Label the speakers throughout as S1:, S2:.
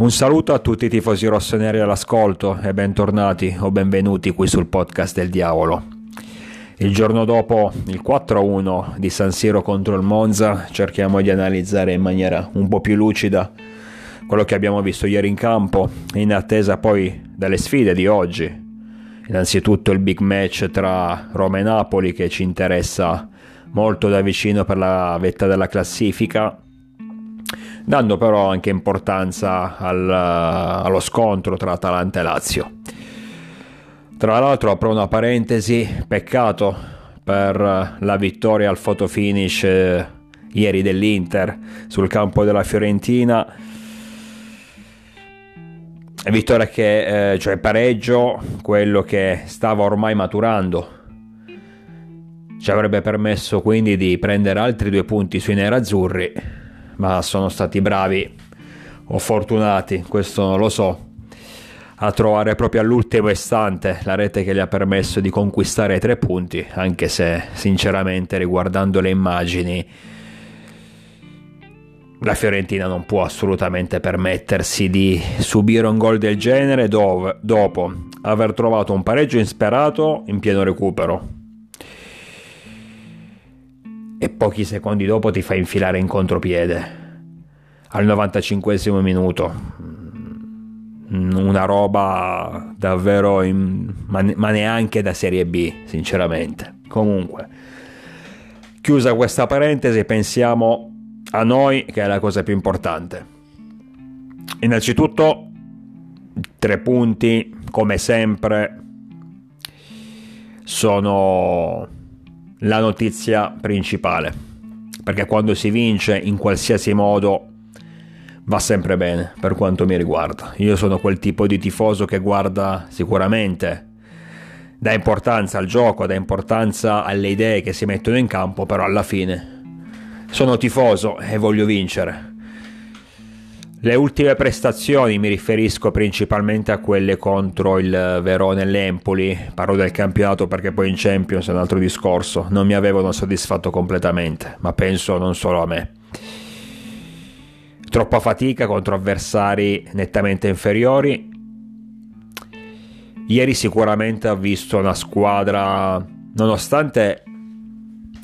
S1: Un saluto a tutti i tifosi rossoneri all'ascolto e bentornati o benvenuti qui sul podcast del diavolo. Il giorno dopo il 4-1 di San Siro contro il Monza cerchiamo di analizzare in maniera un po' più lucida quello che abbiamo visto ieri in campo in attesa poi delle sfide di oggi. Innanzitutto il big match tra Roma e Napoli che ci interessa molto da vicino per la vetta della classifica dando però anche importanza al, allo scontro tra Atalanta e Lazio. Tra l'altro apro una parentesi, peccato per la vittoria al photo finish eh, ieri dell'Inter sul campo della Fiorentina. Vittoria che, eh, cioè pareggio, quello che stava ormai maturando. Ci avrebbe permesso quindi di prendere altri due punti sui nerazzurri ma sono stati bravi o fortunati, questo non lo so, a trovare proprio all'ultimo istante la rete che gli ha permesso di conquistare tre punti, anche se sinceramente riguardando le immagini la Fiorentina non può assolutamente permettersi di subire un gol del genere dove, dopo aver trovato un pareggio insperato in pieno recupero e pochi secondi dopo ti fa infilare in contropiede. Al 95 minuto. Una roba davvero in, ma, ma neanche da serie B sinceramente. Comunque chiusa questa parentesi pensiamo a noi che è la cosa più importante. Innanzitutto tre punti come sempre sono la notizia principale, perché quando si vince in qualsiasi modo va sempre bene per quanto mi riguarda. Io sono quel tipo di tifoso che guarda sicuramente, dà importanza al gioco, dà importanza alle idee che si mettono in campo, però alla fine sono tifoso e voglio vincere. Le ultime prestazioni mi riferisco principalmente a quelle contro il Verone e l'Empoli, parlo del campionato perché poi in Champions è un altro discorso, non mi avevano soddisfatto completamente, ma penso non solo a me. Troppa fatica contro avversari nettamente inferiori. Ieri sicuramente ho visto una squadra, nonostante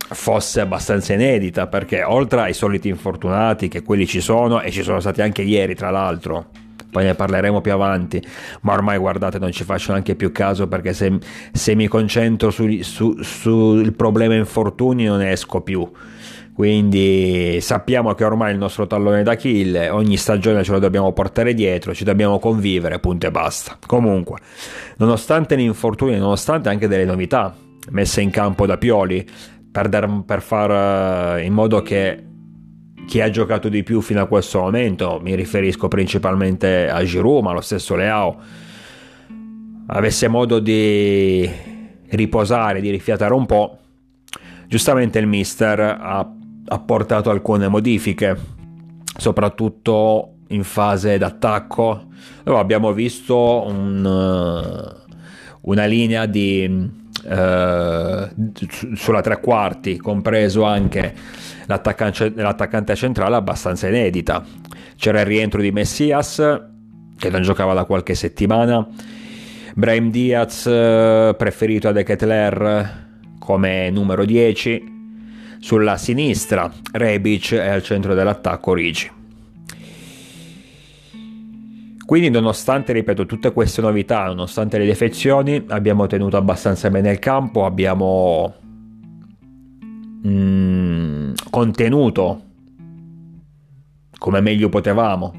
S1: fosse abbastanza inedita perché oltre ai soliti infortunati che quelli ci sono e ci sono stati anche ieri tra l'altro poi ne parleremo più avanti ma ormai guardate non ci faccio neanche più caso perché se, se mi concentro sul su, su problema infortuni non esco più. Quindi sappiamo che ormai il nostro tallone d'Achille ogni stagione ce lo dobbiamo portare dietro ci dobbiamo convivere punto e basta. Comunque nonostante gli infortuni nonostante anche delle novità messe in campo da Pioli per, dar, per far eh, in modo che chi ha giocato di più fino a questo momento, mi riferisco principalmente a Giroud, ma lo stesso Leao, avesse modo di riposare, di rifiatare un po', giustamente il mister ha apportato alcune modifiche, soprattutto in fase d'attacco, abbiamo visto un, eh, una linea di eh, sulla tre quarti, compreso anche l'attaccante, centrale abbastanza inedita. C'era il rientro di Messias, che non giocava da qualche settimana, Brahim Diaz eh, preferito a De Ketler come numero 10, sulla sinistra Rebic è al centro dell'attacco Rigi. Quindi nonostante, ripeto, tutte queste novità, nonostante le defezioni, abbiamo tenuto abbastanza bene il campo, abbiamo mm, contenuto come meglio potevamo.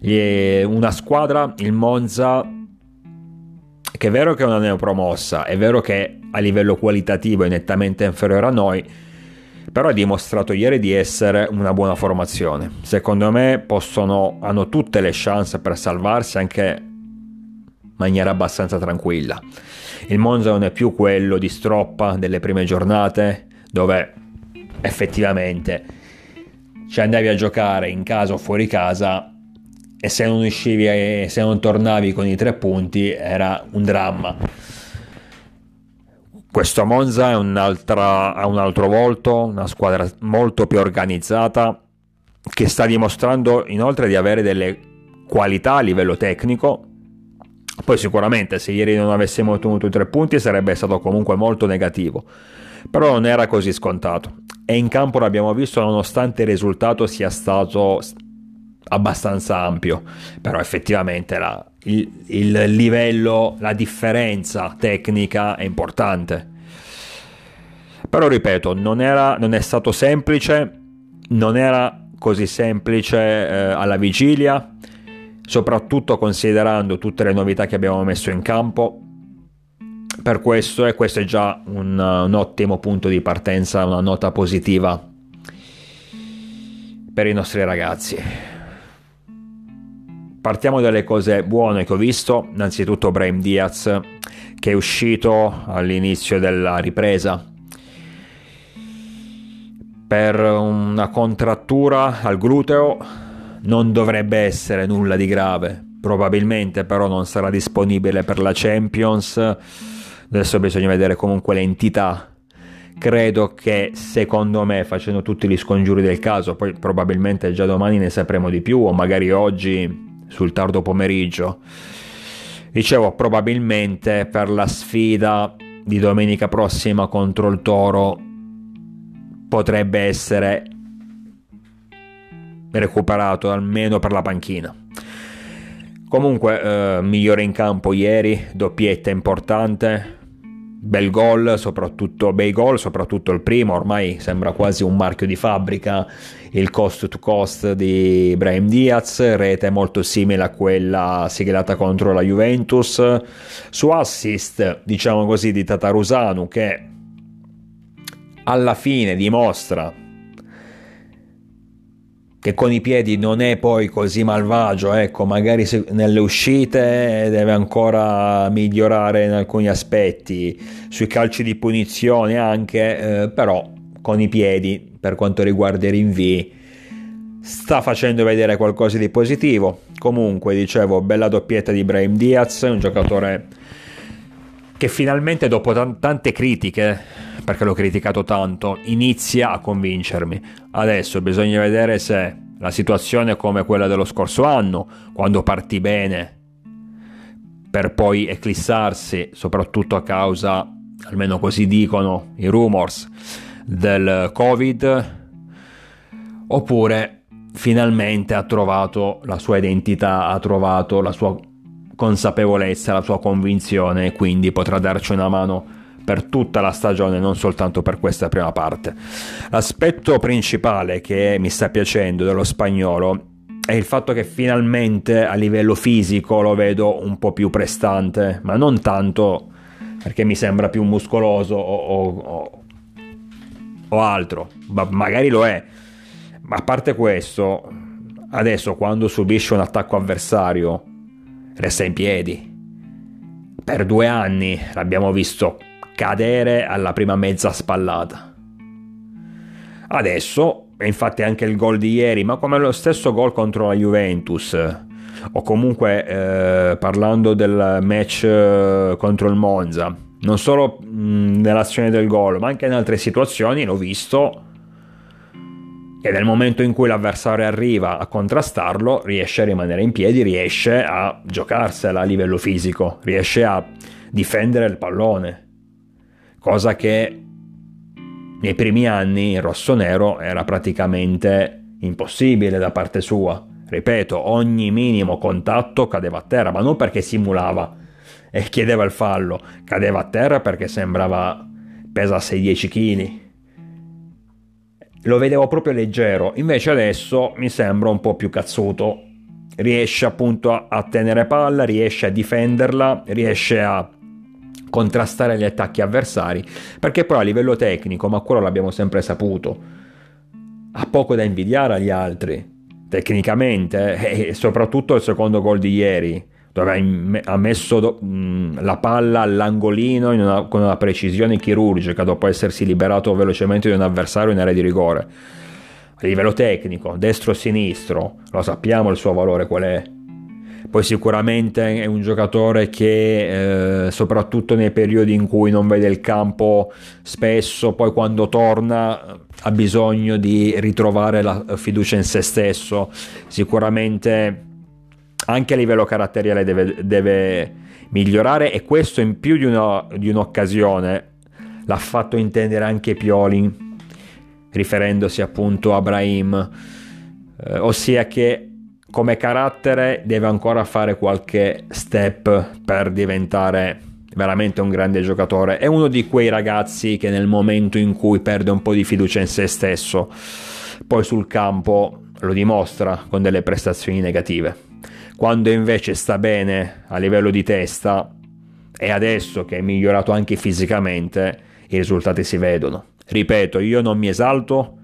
S1: Una squadra, il Monza, che è vero che è una neopromossa, è vero che a livello qualitativo è nettamente inferiore a noi, però ha dimostrato ieri di essere una buona formazione. Secondo me possono, hanno tutte le chance per salvarsi anche in maniera abbastanza tranquilla. Il Monza non è più quello di stroppa delle prime giornate dove effettivamente ci andavi a giocare in casa o fuori casa e se non uscivi e se non tornavi con i tre punti era un dramma questo Monza ha un altro volto, una squadra molto più organizzata che sta dimostrando inoltre di avere delle qualità a livello tecnico. Poi sicuramente se ieri non avessimo ottenuto i tre punti sarebbe stato comunque molto negativo, però non era così scontato. E in campo l'abbiamo visto nonostante il risultato sia stato abbastanza ampio, però effettivamente la, il, il livello, la differenza tecnica è importante. Però ripeto, non, era, non è stato semplice, non era così semplice eh, alla vigilia, soprattutto considerando tutte le novità che abbiamo messo in campo. Per questo, e questo è già un, un ottimo punto di partenza, una nota positiva per i nostri ragazzi. Partiamo dalle cose buone che ho visto, innanzitutto Brahim Diaz che è uscito all'inizio della ripresa per una contrattura al gluteo. Non dovrebbe essere nulla di grave. Probabilmente però non sarà disponibile per la Champions. Adesso bisogna vedere comunque l'entità. Credo che secondo me facendo tutti gli scongiuri del caso poi probabilmente già domani ne sapremo di più o magari oggi sul tardo pomeriggio. Dicevo, probabilmente per la sfida di domenica prossima contro il Toro potrebbe essere recuperato almeno per la panchina. Comunque, eh, migliore in campo ieri, doppietta importante, bel gol, soprattutto bei gol, soprattutto il primo, ormai sembra quasi un marchio di fabbrica, il cost to cost di Brahim Diaz, rete molto simile a quella siglata contro la Juventus, su assist, diciamo così, di Tatarusanu che alla fine dimostra che con i piedi non è poi così malvagio, ecco, magari nelle uscite deve ancora migliorare in alcuni aspetti, sui calci di punizione anche, eh, però con i piedi per quanto riguarda i rinvii sta facendo vedere qualcosa di positivo. Comunque, dicevo, bella doppietta di Brahim Diaz, un giocatore che finalmente dopo t- tante critiche, perché l'ho criticato tanto, inizia a convincermi. Adesso bisogna vedere se la situazione è come quella dello scorso anno, quando partì bene, per poi eclissarsi, soprattutto a causa, almeno così dicono i rumors, del Covid, oppure finalmente ha trovato la sua identità, ha trovato la sua consapevolezza, la sua convinzione e quindi potrà darci una mano per tutta la stagione, non soltanto per questa prima parte. L'aspetto principale che mi sta piacendo dello spagnolo è il fatto che finalmente a livello fisico lo vedo un po' più prestante, ma non tanto perché mi sembra più muscoloso o, o, o altro, ma magari lo è. Ma a parte questo, adesso quando subisce un attacco avversario resta in piedi. Per due anni l'abbiamo visto cadere alla prima mezza spallata. Adesso, infatti anche il gol di ieri, ma come lo stesso gol contro la Juventus, o comunque eh, parlando del match eh, contro il Monza, non solo mh, nell'azione del gol, ma anche in altre situazioni, l'ho visto e nel momento in cui l'avversario arriva a contrastarlo riesce a rimanere in piedi, riesce a giocarsela a livello fisico, riesce a difendere il pallone, cosa che nei primi anni in rosso-nero era praticamente impossibile da parte sua. Ripeto, ogni minimo contatto cadeva a terra, ma non perché simulava e chiedeva il fallo, cadeva a terra perché sembrava pesasse 10 kg lo vedevo proprio leggero, invece adesso mi sembra un po' più cazzuto. Riesce appunto a, a tenere palla, riesce a difenderla, riesce a contrastare gli attacchi avversari, perché poi a livello tecnico, ma quello l'abbiamo sempre saputo, ha poco da invidiare agli altri, tecnicamente, eh, e soprattutto il secondo gol di ieri, dove ha messo la palla all'angolino una, con una precisione chirurgica dopo essersi liberato velocemente di un avversario in area di rigore. A livello tecnico, destro-sinistro, lo sappiamo il suo valore qual è. Poi sicuramente è un giocatore che eh, soprattutto nei periodi in cui non vede il campo spesso, poi quando torna ha bisogno di ritrovare la fiducia in se stesso. Sicuramente anche a livello caratteriale deve, deve migliorare e questo in più di, una, di un'occasione l'ha fatto intendere anche Pioli riferendosi appunto a Brahim eh, ossia che come carattere deve ancora fare qualche step per diventare veramente un grande giocatore. È uno di quei ragazzi che nel momento in cui perde un po' di fiducia in se stesso poi sul campo lo dimostra con delle prestazioni negative quando invece sta bene a livello di testa e adesso che è migliorato anche fisicamente, i risultati si vedono. Ripeto, io non mi esalto,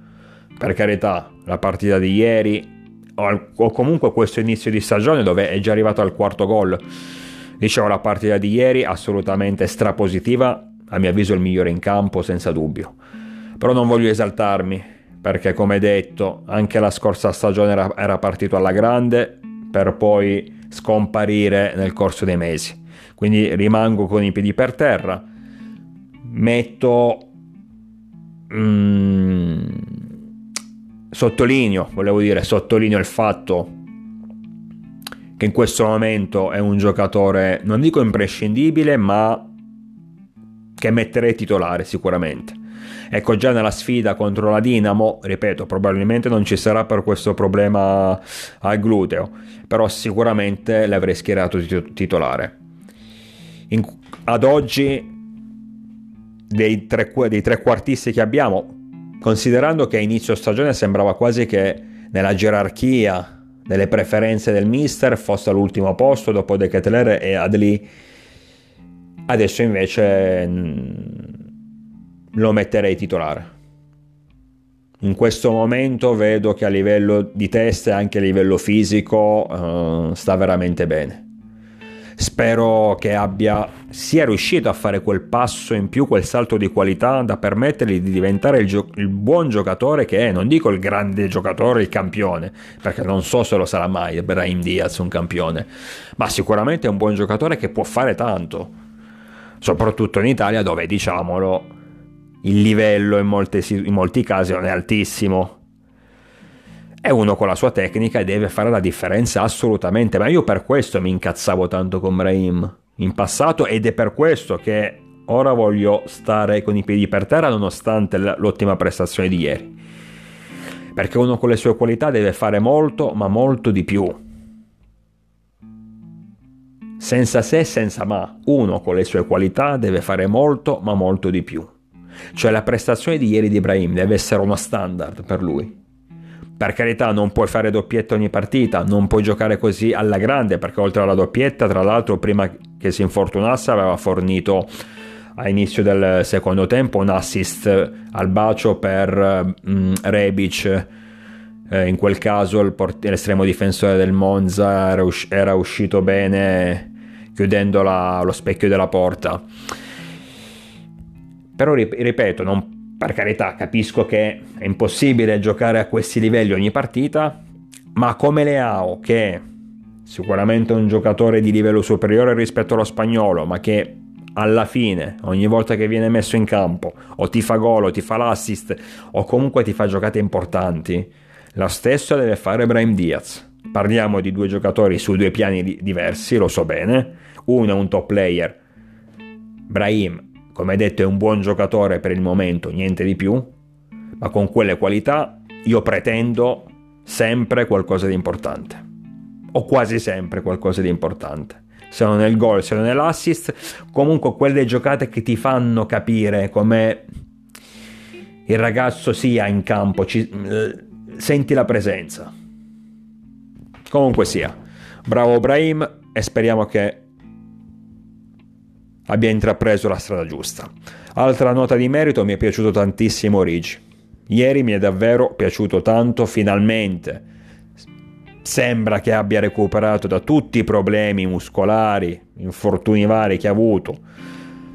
S1: per carità, la partita di ieri o comunque questo inizio di stagione dove è già arrivato al quarto gol. Dicevo, la partita di ieri assolutamente strapositiva, a mio avviso il migliore in campo senza dubbio. Però non voglio esaltarmi, perché come detto, anche la scorsa stagione era, era partito alla grande, per poi scomparire nel corso dei mesi. Quindi rimango con i piedi per terra, metto... Mm, sottolineo, volevo dire, sottolineo il fatto che in questo momento è un giocatore, non dico imprescindibile, ma che metterei titolare sicuramente. Ecco, già nella sfida contro la Dinamo, ripeto, probabilmente non ci sarà per questo problema al gluteo, però sicuramente l'avrei schierato titolare. In, ad oggi, dei tre, dei tre quartisti che abbiamo, considerando che a inizio stagione sembrava quasi che nella gerarchia delle preferenze del mister fosse all'ultimo posto dopo De Ketelaere e Adli adesso invece lo metterei titolare. In questo momento vedo che a livello di testa e anche a livello fisico uh, sta veramente bene. Spero che abbia sia riuscito a fare quel passo in più, quel salto di qualità da permettergli di diventare il, gio- il buon giocatore che è, non dico il grande giocatore, il campione, perché non so se lo sarà mai Brahim Diaz un campione, ma sicuramente è un buon giocatore che può fare tanto, soprattutto in Italia dove diciamolo il livello in, molte, in molti casi non è altissimo. È uno con la sua tecnica e deve fare la differenza assolutamente, ma io per questo mi incazzavo tanto con Brahim in passato ed è per questo che ora voglio stare con i piedi per terra nonostante l'ottima prestazione di ieri. Perché uno con le sue qualità deve fare molto, ma molto di più. Senza se, senza ma. Uno con le sue qualità deve fare molto, ma molto di più. Cioè la prestazione di ieri di Ibrahim deve essere uno standard per lui. Per carità non puoi fare doppietta ogni partita, non puoi giocare così alla grande perché oltre alla doppietta, tra l'altro prima che si infortunasse aveva fornito a inizio del secondo tempo un assist al bacio per um, Rebic. Eh, in quel caso port- l'estremo difensore del Monza era, us- era uscito bene chiudendo la- lo specchio della porta. Però ripeto, non, per carità, capisco che è impossibile giocare a questi livelli ogni partita, ma come Leao, che è sicuramente un giocatore di livello superiore rispetto allo spagnolo, ma che alla fine, ogni volta che viene messo in campo, o ti fa gol, o ti fa l'assist, o comunque ti fa giocate importanti, lo stesso deve fare Brahim Diaz. Parliamo di due giocatori su due piani diversi, lo so bene. Uno è un top player, Brahim come detto è un buon giocatore per il momento, niente di più, ma con quelle qualità io pretendo sempre qualcosa di importante, o quasi sempre qualcosa di importante. Se non il gol, se non è l'assist, comunque quelle giocate che ti fanno capire come il ragazzo sia in campo, ci, senti la presenza. Comunque sia, bravo Brahim e speriamo che abbia intrapreso la strada giusta. Altra nota di merito, mi è piaciuto tantissimo Rigi. Ieri mi è davvero piaciuto tanto, finalmente. Sembra che abbia recuperato da tutti i problemi muscolari, infortuni vari che ha avuto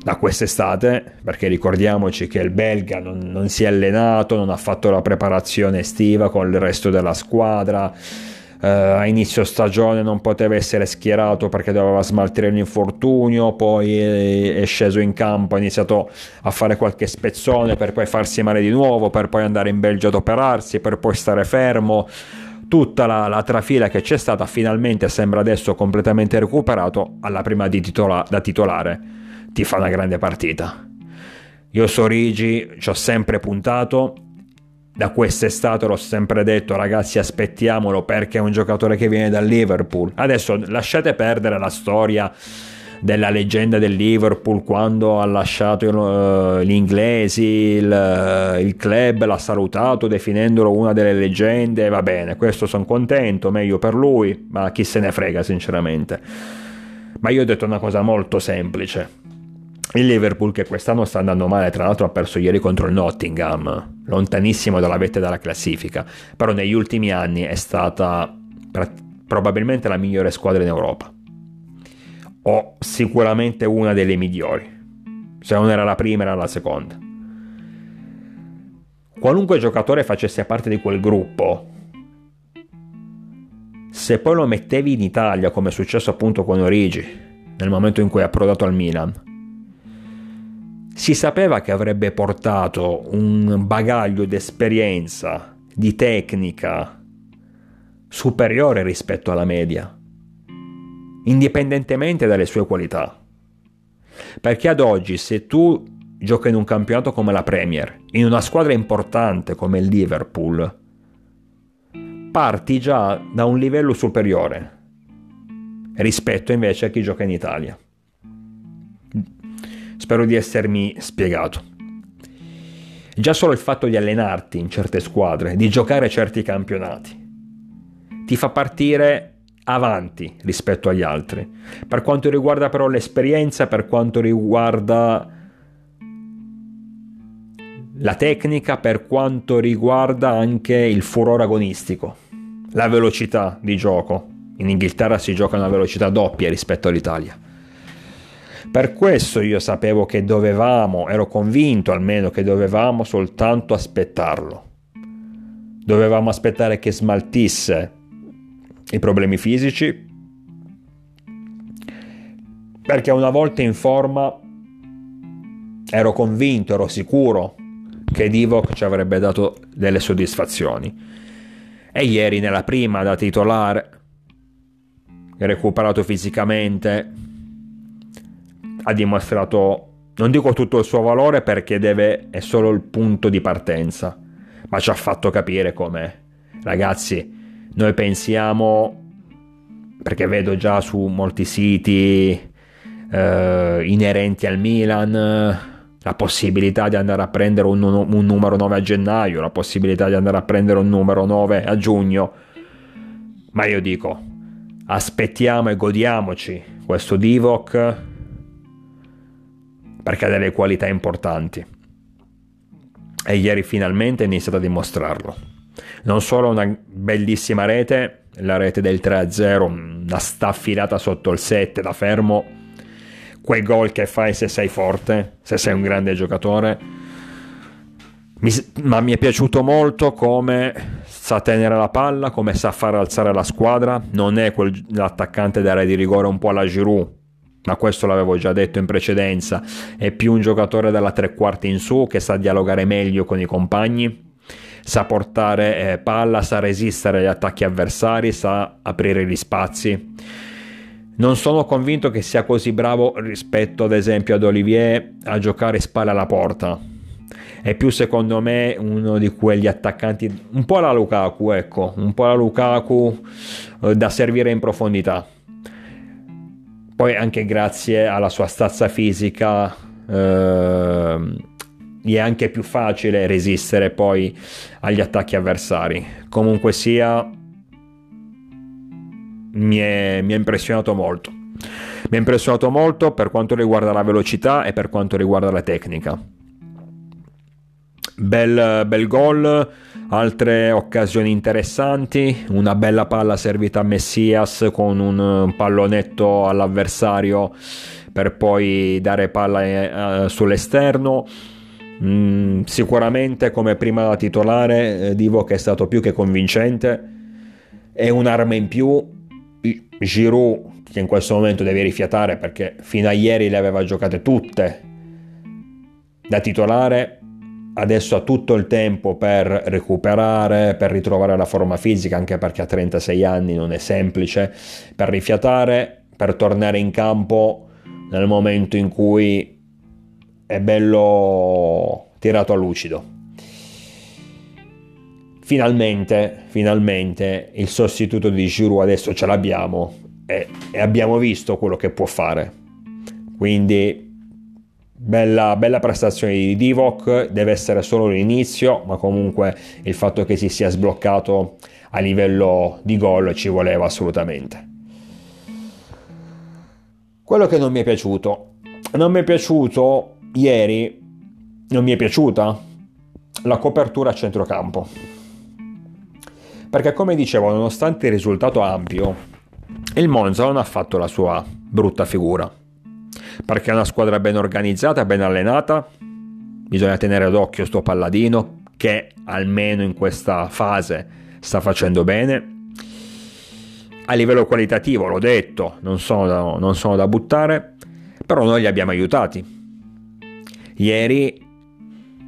S1: da quest'estate, perché ricordiamoci che il belga non, non si è allenato, non ha fatto la preparazione estiva con il resto della squadra Uh, a inizio stagione non poteva essere schierato perché doveva smaltire un infortunio, poi è, sceso in campo, ha iniziato a fare qualche spezzone per poi farsi male di nuovo, per poi andare in Belgio ad operarsi, per poi stare fermo, tutta la, la, trafila che c'è stata finalmente sembra adesso completamente recuperato alla prima titola, da titolare. Ti fa una grande partita. Io Sorigi ci ho sempre puntato da quest'estate l'ho sempre detto ragazzi aspettiamolo perché è un giocatore che viene dal Liverpool adesso lasciate perdere la storia della leggenda del Liverpool quando ha lasciato uh, gli inglesi, il, uh, il, club l'ha salutato definendolo una delle leggende, va bene, questo sono contento, meglio per lui, ma chi se ne frega sinceramente. Ma io ho detto una cosa molto semplice. Il Liverpool che quest'anno sta andando male, tra l'altro ha perso ieri contro il Nottingham, lontanissimo dalla vetta della classifica, però negli ultimi anni è stata probabilmente la migliore squadra in Europa o sicuramente una delle migliori. Se non era la prima, era la seconda. Qualunque giocatore facesse parte di quel gruppo, se poi lo mettevi in Italia, come è successo appunto con Origi, nel momento in cui è approdato al Milan, si sapeva che avrebbe portato un bagaglio di esperienza, di tecnica superiore rispetto alla media indipendentemente dalle sue qualità. Perché ad oggi se tu giochi in un campionato come la Premier, in una squadra importante come il Liverpool, parti già da un livello superiore rispetto invece a chi gioca in Italia. Spero di essermi spiegato. Già solo il fatto di allenarti in certe squadre, di giocare certi campionati, ti fa partire avanti rispetto agli altri. Per quanto riguarda però l'esperienza, per quanto riguarda la tecnica, per quanto riguarda anche il furore agonistico, la velocità di gioco. In Inghilterra si gioca a una velocità doppia rispetto all'Italia. Per questo io sapevo che dovevamo, ero convinto almeno che dovevamo soltanto aspettarlo. Dovevamo aspettare che smaltisse i problemi fisici, perché una volta in forma ero convinto, ero sicuro che Divock ci avrebbe dato delle soddisfazioni. E ieri nella prima da titolare, recuperato fisicamente, ha dimostrato, non dico tutto il suo valore perché deve, è solo il punto di partenza, ma ci ha fatto capire come, ragazzi, noi pensiamo, perché vedo già su molti siti eh, inerenti al Milan, la possibilità di andare a prendere un, un, numero 9 a gennaio, la possibilità di andare a prendere un numero 9 a giugno. Ma io dico, aspettiamo e godiamoci questo Divock perché ha delle qualità importanti. E ieri finalmente è iniziato a dimostrarlo non solo una bellissima rete, la rete del 3-0, una staffilata sotto il 7 da fermo, quei gol che fai se sei forte, se sei un grande giocatore. Mi, ma mi è piaciuto molto come sa tenere la palla, come sa far alzare la squadra. Non è quell'attaccante d'area di rigore un po' alla Giroud, ma questo l'avevo già detto in precedenza. È più un giocatore dalla tre quarti in su che sa dialogare meglio con i compagni sa portare eh, palla, sa resistere agli attacchi avversari, sa aprire gli spazi. Non sono convinto che sia così bravo rispetto ad esempio ad Olivier a giocare spalle alla porta. È più secondo me uno di quegli attaccanti, un po' la Lukaku, ecco, un po' la Lukaku eh, da servire in profondità. Poi anche grazie alla sua stazza fisica eh, gli è anche più facile resistere poi agli attacchi avversari. Comunque sia, mi è, mi è impressionato molto. Mi ha impressionato molto per quanto riguarda la velocità e per quanto riguarda la tecnica. Bel, bel gol, altre occasioni interessanti, una bella palla servita a Messias con un pallonetto all'avversario per poi dare palla eh, sull'esterno. Mm, sicuramente come prima da titolare eh, Divo che è stato più che convincente. È un'arma in più. Giroud che in questo momento deve rifiatare perché fino a ieri le aveva giocate tutte. Da titolare adesso ha tutto il tempo per recuperare, per ritrovare la forma fisica, anche perché a 36 anni non è semplice, per rifiatare, per tornare in campo nel momento in cui è bello tirato a lucido. Finalmente, finalmente il sostituto di Giroud adesso ce l'abbiamo e, e abbiamo visto quello che può fare. Quindi Bella, bella, prestazione di Divock, deve essere solo l'inizio, ma comunque il fatto che si sia sbloccato a livello di gol ci voleva assolutamente. Quello che non mi è piaciuto, non mi è piaciuto ieri, non mi è piaciuta la copertura a centrocampo. Perché come dicevo, nonostante il risultato ampio, il Monza non ha fatto la sua brutta figura perché è una squadra ben organizzata, ben allenata. Bisogna tenere d'occhio sto palladino che almeno in questa fase sta facendo bene. A livello qualitativo, l'ho detto, non sono da, non sono da buttare, però noi li abbiamo aiutati. Ieri,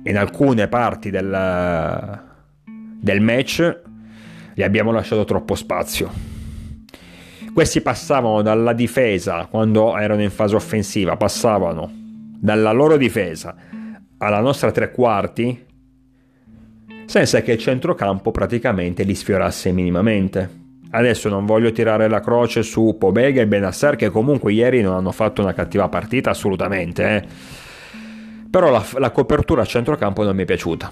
S1: in alcune parti del, del match, gli abbiamo lasciato troppo spazio questi passavano dalla difesa quando erano in fase offensiva, passavano dalla loro difesa alla nostra tre quarti senza che il centrocampo praticamente li sfiorasse minimamente. Adesso non voglio tirare la croce su Pobega e Benasser che comunque ieri non hanno fatto una cattiva partita assolutamente. Eh. Però la, la copertura a centrocampo non mi è piaciuta.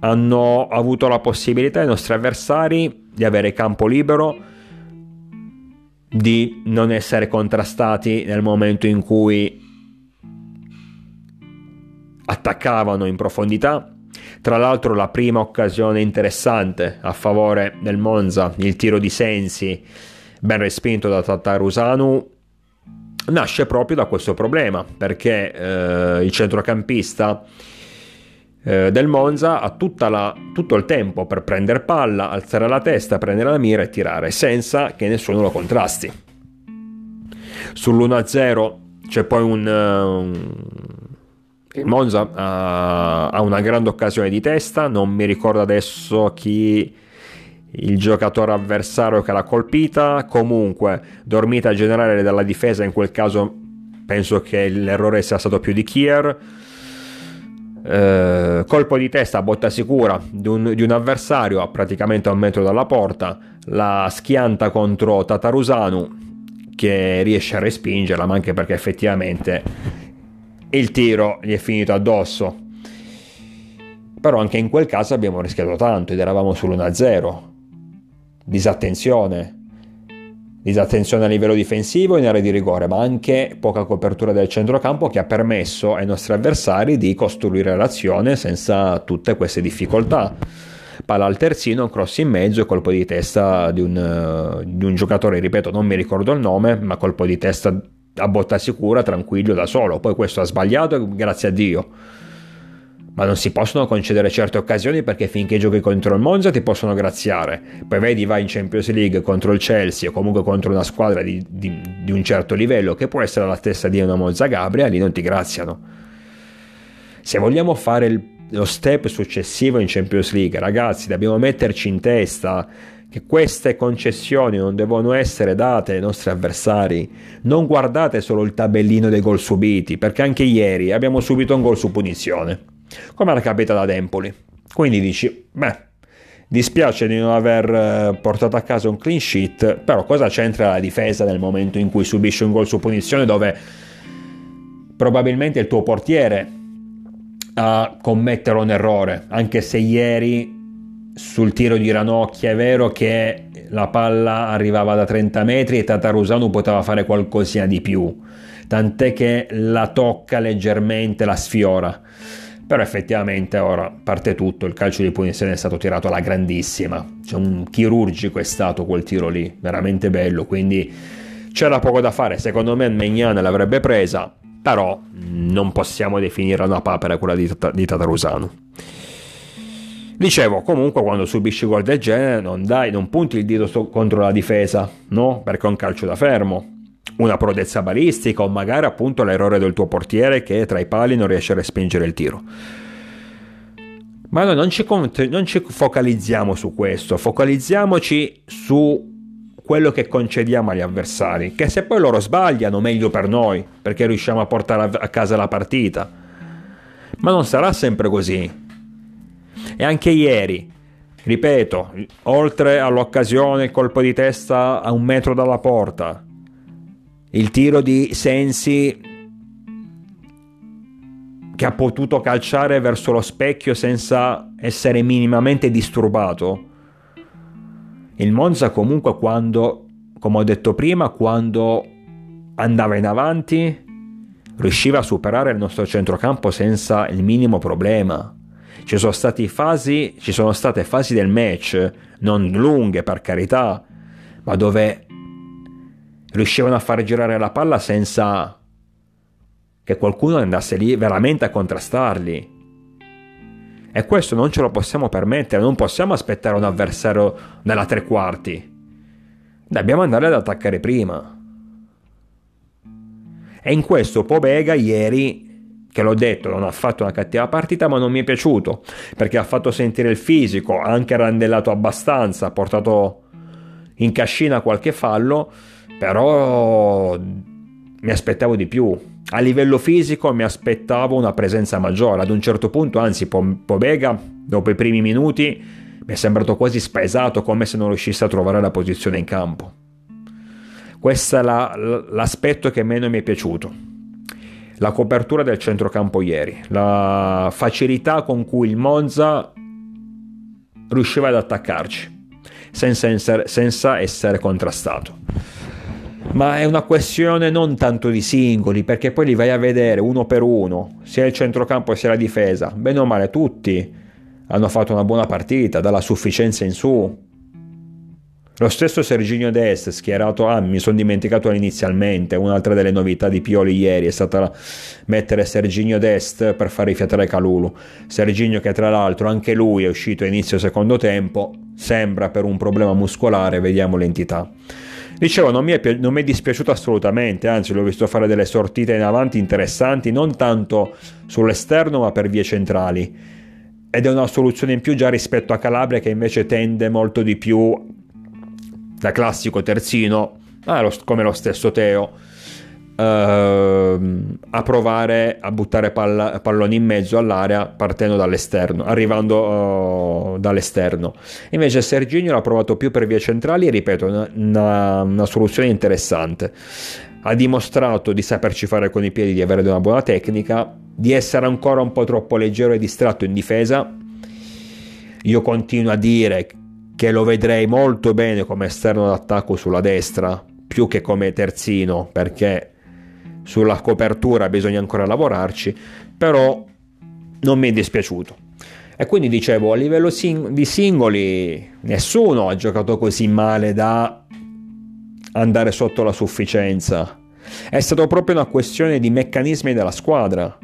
S1: Hanno avuto la possibilità i nostri avversari di avere campo libero di non essere contrastati nel momento in cui attaccavano in profondità. Tra l'altro la prima occasione interessante a favore del Monza, il tiro di Sensi, ben respinto da Tatarusanu, nasce proprio da questo problema, perché eh, il centrocampista eh, del Monza ha la, tutto il tempo per prendere palla, alzare la testa, prendere la mira e tirare, senza che nessuno lo contrasti. Sull'1-0 c'è poi un... Uh, il Monza uh, ha una grande occasione di testa, non mi ricordo adesso chi il giocatore avversario che l'ha colpita, comunque dormita generale dalla difesa, in quel caso penso che l'errore sia stato più di Kier eh, colpo di testa a botta sicura di un, di un, avversario a praticamente un metro dalla porta, la schianta contro Tatarusanu che riesce a respingerla, ma anche perché effettivamente il tiro gli è finito addosso. Però anche in quel caso abbiamo rischiato tanto ed eravamo sull'1-0. Disattenzione, disattenzione a livello difensivo in area di rigore, ma anche poca copertura del centrocampo che ha permesso ai nostri avversari di costruire l'azione senza tutte queste difficoltà. Palla al terzino, cross in mezzo e colpo di testa di un, di un giocatore, ripeto, non mi ricordo il nome, ma colpo di testa a botta sicura, tranquillo da solo. Poi questo ha sbagliato, grazie a Dio ma non si possono concedere certe occasioni perché finché giochi contro il Monza ti possono graziare. Poi vedi, vai in Champions League contro il Chelsea o comunque contro una squadra di, di, di un certo livello che può essere la stessa di una Monza Gabria, lì non ti graziano. Se vogliamo fare il, lo step successivo in Champions League, ragazzi, dobbiamo metterci in testa che queste concessioni non devono essere date ai nostri avversari. Non guardate solo il tabellino dei gol subiti, perché anche ieri abbiamo subito un gol su punizione come era capitato ad Empoli. Quindi dici, beh, dispiace di non aver eh, portato a casa un clean sheet, però cosa c'entra la difesa nel momento in cui subisce un gol su punizione dove probabilmente il tuo portiere a commettere un errore, anche se ieri sul tiro di Ranocchia è vero che la palla arrivava da 30 metri e Tatarusano poteva fare qualcosina di più, tant'è che la tocca leggermente, la sfiora però effettivamente ora parte tutto, il calcio di punizione è stato tirato alla grandissima, cioè un chirurgico è stato quel tiro lì, veramente bello, quindi c'era poco da fare, secondo me Megnana l'avrebbe presa, però non possiamo definire una papera quella di, di Tatarusano. Dicevo, comunque quando subisci gol del genere non dai, non punti il dito contro la difesa, no? Perché è un calcio da fermo una prodezza balistica o magari appunto l'errore del tuo portiere che tra i pali non riesce a respingere il tiro. Ma noi non ci, non ci focalizziamo su questo, focalizziamoci su quello che concediamo agli avversari, che se poi loro sbagliano meglio per noi, perché riusciamo a portare a casa la partita. Ma non sarà sempre così. E anche ieri, ripeto, oltre all'occasione il colpo di testa a un metro dalla porta, il tiro di Sensi che ha potuto calciare verso lo specchio senza essere minimamente disturbato il Monza comunque quando, come ho detto prima, quando andava in avanti riusciva a superare il nostro centrocampo senza il minimo problema. Ci sono, fasi, ci sono state fasi del match, non lunghe per carità, ma dove riuscivano a far girare la palla senza che qualcuno andasse lì veramente a contrastarli. E questo non ce lo possiamo permettere, non possiamo aspettare un avversario nella tre quarti. Dobbiamo andare ad attaccare prima. E in questo Pobega ieri, che l'ho detto, non ha fatto una cattiva partita, ma non mi è piaciuto, perché ha fatto sentire il fisico, ha anche randellato abbastanza, ha portato in cascina qualche fallo, però mi aspettavo di più a livello fisico mi aspettavo una presenza maggiore, ad un certo punto anzi Pobega dopo i primi minuti mi è sembrato quasi spaesato come se non riuscisse a trovare la posizione in campo. Questo è la, l'aspetto che meno mi è piaciuto. La copertura del centrocampo ieri, la facilità con cui il Monza riusciva ad attaccarci senza senza essere contrastato ma è una questione non tanto di singoli, perché poi li vai a vedere uno per uno, sia il centrocampo sia la difesa, bene o male tutti hanno fatto una buona partita, dalla sufficienza in su. Lo stesso Serginio Dest, schierato, ah, mi sono dimenticato inizialmente, un'altra delle novità di Pioli ieri è stata mettere Serginio Dest per far rifiatare Calulu. Serginio che tra l'altro anche lui è uscito a inizio secondo tempo, sembra per un problema muscolare, vediamo l'entità. Dicevo, non mi, è, non mi è dispiaciuto assolutamente, anzi l'ho visto fare delle sortite in avanti interessanti, non tanto sull'esterno ma per vie centrali. Ed è una soluzione in più già rispetto a Calabria che invece tende molto di più da classico terzino, ah, lo, come lo stesso Teo a provare a buttare palla, palloni in mezzo all'area partendo dall'esterno, arrivando uh, dall'esterno. Invece Serginio l'ha provato più per vie centrali e ripeto, una, una, una soluzione interessante. Ha dimostrato di saperci fare con i piedi, di avere una buona tecnica, di essere ancora un po' troppo leggero e distratto in difesa. Io continuo a dire che lo vedrei molto bene come esterno d'attacco sulla destra più che come terzino perché sulla copertura bisogna ancora lavorarci, però non mi è dispiaciuto. E quindi dicevo, a livello sing- di singoli, nessuno ha giocato così male da andare sotto la sufficienza. È stata proprio una questione di meccanismi della squadra.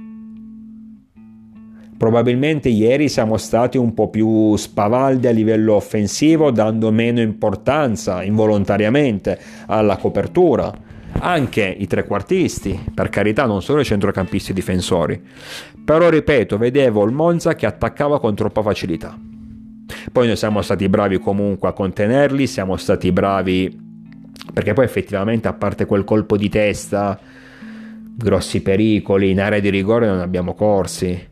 S1: Probabilmente ieri siamo stati un po' più spavaldi a livello offensivo, dando meno importanza involontariamente alla copertura anche i trequartisti, per carità, non solo i centrocampisti difensori. Però ripeto, vedevo il Monza che attaccava con troppa facilità. Poi noi siamo stati bravi comunque a contenerli, siamo stati bravi perché poi effettivamente a parte quel colpo di testa, grossi pericoli, in area di rigore non abbiamo corsi.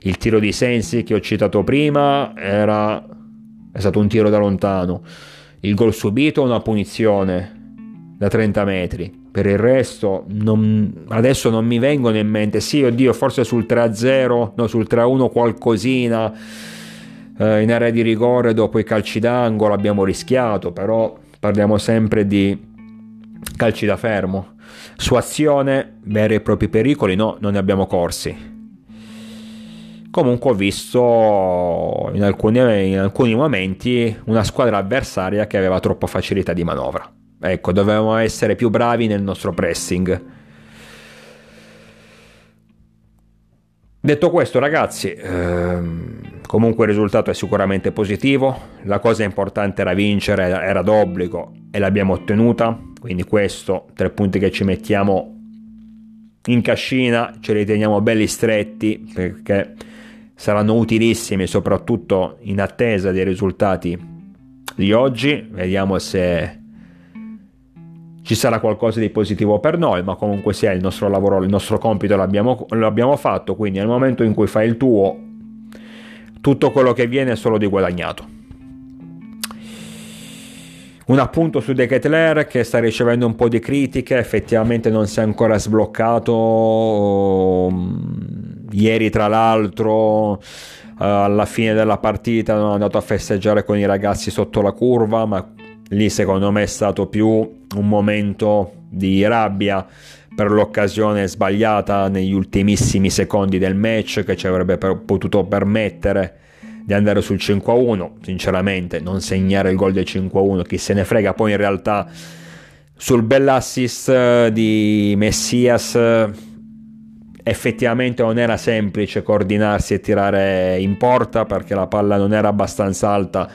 S1: Il tiro di Sensi che ho citato prima era è stato un tiro da lontano. Il gol subito una punizione da 30 metri. Per il resto, non, adesso non mi vengono in mente. Sì, oddio, forse sul 3-0, no, sul 3-1 qualcosina eh, in area di rigore dopo i calci d'angolo abbiamo rischiato, però parliamo sempre di calci da fermo. Su azione, veri e propri pericoli, no, non ne abbiamo corsi. Comunque ho visto in alcuni, in alcuni momenti una squadra avversaria che aveva troppa facilità di manovra. Ecco, dovevamo essere più bravi nel nostro pressing. Detto questo, ragazzi, ehm, comunque il risultato è sicuramente positivo. La cosa importante era vincere, era d'obbligo e l'abbiamo ottenuta. Quindi, questo, tre punti che ci mettiamo in cascina, ce li teniamo belli stretti perché saranno utilissimi soprattutto in attesa dei risultati di oggi. Vediamo se ci sarà qualcosa di positivo per noi, ma comunque sia il nostro lavoro, il nostro compito l'abbiamo, l'abbiamo fatto, quindi nel momento in cui fai il tuo, tutto quello che viene è solo di guadagnato. Un appunto su De Ketler che sta ricevendo un po' di critiche, effettivamente non si è ancora sbloccato. Ieri, tra l'altro, alla fine della partita non è andato a festeggiare con i ragazzi sotto la curva, ma lì secondo me è stato più un momento di rabbia per l'occasione sbagliata negli ultimissimi secondi del match che ci avrebbe potuto permettere di andare sul 5-1, sinceramente non segnare il gol del 5-1, chi se ne frega, poi in realtà sul bell'assist eh, di Messias eh, effettivamente non era semplice coordinarsi e tirare in porta perché la palla non era abbastanza alta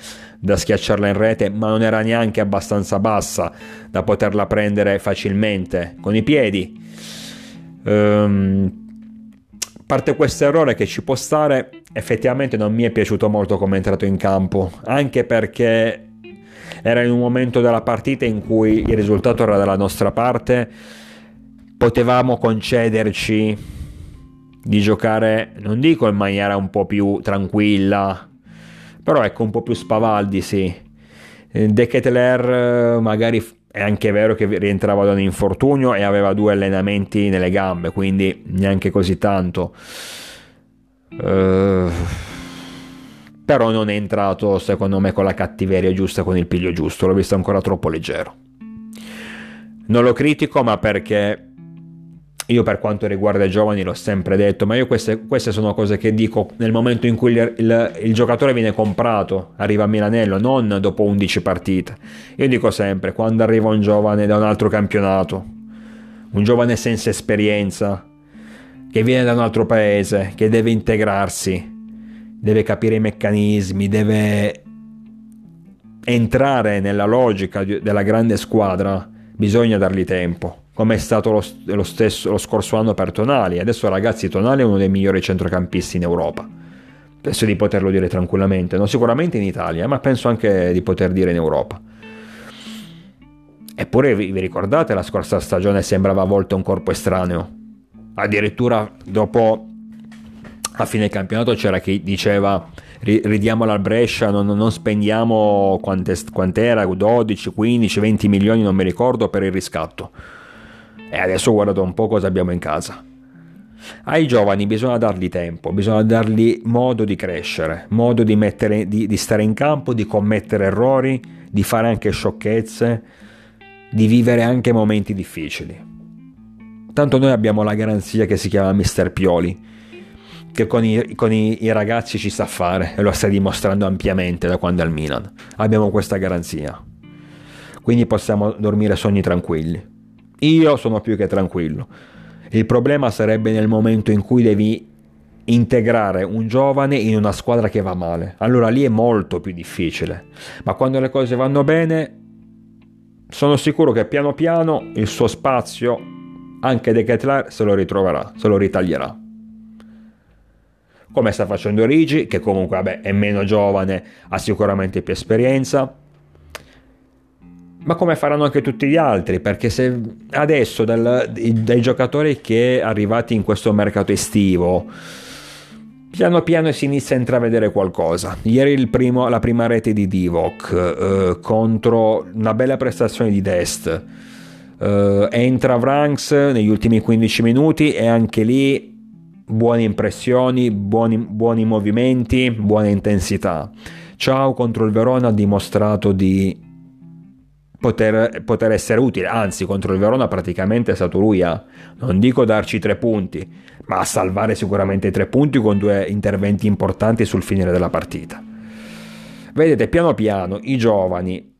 S1: da schiacciarla in rete, ma non era neanche abbastanza bassa da poterla prendere facilmente con i piedi. Um, parte questo errore che ci può stare, effettivamente non mi è piaciuto molto come è entrato in campo, anche perché era in un momento della partita in cui il risultato era dalla nostra parte, potevamo concederci di giocare, non dico in maniera un po' più tranquilla, però ecco un po' più spavaldi, sì. De Ketteler magari è anche vero che rientrava da un infortunio e aveva due allenamenti nelle gambe, quindi neanche così tanto. Uh, però non è entrato secondo me con la cattiveria giusta, con il piglio giusto, l'ho visto ancora troppo leggero. Non lo critico, ma perché io per quanto riguarda i giovani l'ho sempre detto, ma io queste, queste sono cose che dico nel momento in cui il, il, il, giocatore viene comprato, arriva a Milanello, non dopo 11 partite. Io dico sempre, quando arriva un giovane da un altro campionato, un giovane senza esperienza, che viene da un altro paese, che deve integrarsi, deve capire i meccanismi, deve entrare nella logica della grande squadra, bisogna dargli tempo come è stato lo, lo, stesso, lo scorso anno per Tonali. Adesso ragazzi Tonali è uno dei migliori centrocampisti in Europa. Penso di poterlo dire tranquillamente, non sicuramente in Italia, ma penso anche di poter dire in Europa. Eppure vi, ricordate la scorsa stagione sembrava a volte un corpo estraneo. Addirittura dopo a fine campionato c'era chi diceva ridiamola al Brescia, non, non spendiamo quante, quant'era, 12, 15, 20 milioni, non mi ricordo, per il riscatto. E adesso guardate un po' cosa abbiamo in casa. Ai giovani bisogna dargli tempo, bisogna dargli modo di crescere, modo di, mettere, di, di stare in campo, di commettere errori, di fare anche sciocchezze, di vivere anche momenti difficili. Tanto noi abbiamo la garanzia che si chiama Mister Pioli, che con, i, con i, i, ragazzi ci sa fare e lo sta dimostrando ampiamente da quando è al Milan. Abbiamo questa garanzia. Quindi possiamo dormire sogni tranquilli. Io sono più che tranquillo. Il problema sarebbe nel momento in cui devi integrare un giovane in una squadra che va male. Allora lì è molto più difficile. Ma quando le cose vanno bene, sono sicuro che piano piano il suo spazio, anche De Ketlar, se lo ritroverà, se lo ritaglierà. Come sta facendo Rigi, che comunque vabbè, è meno giovane, ha sicuramente più esperienza ma come faranno anche tutti gli altri, perché se adesso dal, dai giocatori che arrivati in questo mercato estivo piano piano si inizia a intravedere qualcosa. Ieri primo, la prima rete di Divock eh, contro una bella prestazione di Dest. Eh, entra Vranks negli ultimi 15 minuti e anche lì buone impressioni, buoni, buoni movimenti, buona intensità. Ciao contro il Verona ha dimostrato di poter, poter, essere utile. Anzi, contro il Verona praticamente è stato lui a, non dico darci tre punti, ma a salvare sicuramente i tre punti con due interventi importanti sul finire della partita. Vedete, piano piano i giovani,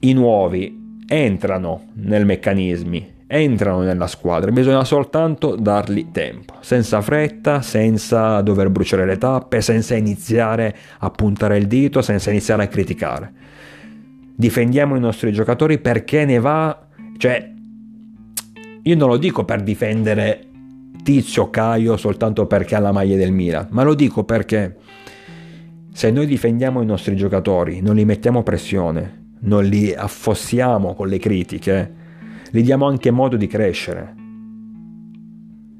S1: i nuovi, entrano nei meccanismi, entrano nella squadra, bisogna soltanto dargli tempo, senza fretta, senza dover bruciare le tappe, senza iniziare a puntare il dito, senza iniziare a criticare difendiamo i nostri giocatori perché ne va, cioè io non lo dico per difendere tizio Caio soltanto perché ha la maglia del Milan, ma lo dico perché se noi difendiamo i nostri giocatori, non li mettiamo pressione, non li affossiamo con le critiche, gli diamo anche modo di crescere.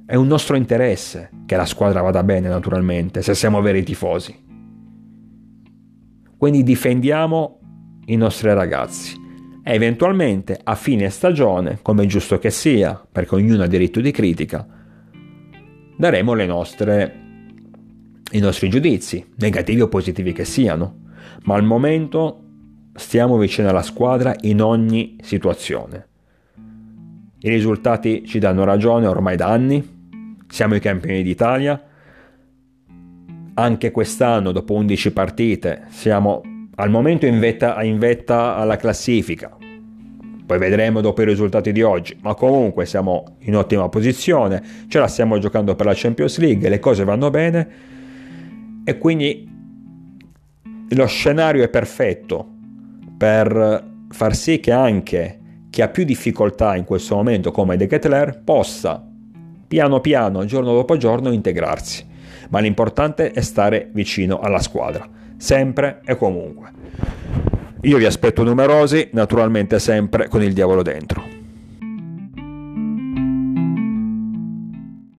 S1: È un nostro interesse che la squadra vada bene, naturalmente, se siamo veri tifosi. Quindi difendiamo i nostri ragazzi. E eventualmente a fine stagione, come è giusto che sia, perché ognuno ha diritto di critica, daremo nostre, i nostri giudizi, negativi o positivi che siano, ma al momento stiamo vicino alla squadra in ogni situazione. I risultati ci danno ragione ormai da anni, siamo i campioni d'Italia, anche quest'anno dopo 11 partite siamo al momento in vetta, in vetta alla classifica, poi vedremo dopo i risultati di oggi, ma comunque siamo in ottima posizione, ce la stiamo giocando per la Champions League, le cose vanno bene e quindi lo scenario è perfetto per far sì che anche chi ha più difficoltà in questo momento come De Ketler possa piano piano, giorno dopo giorno integrarsi. Ma l'importante è stare vicino alla squadra, sempre e comunque. Io vi aspetto numerosi, naturalmente sempre con il diavolo dentro.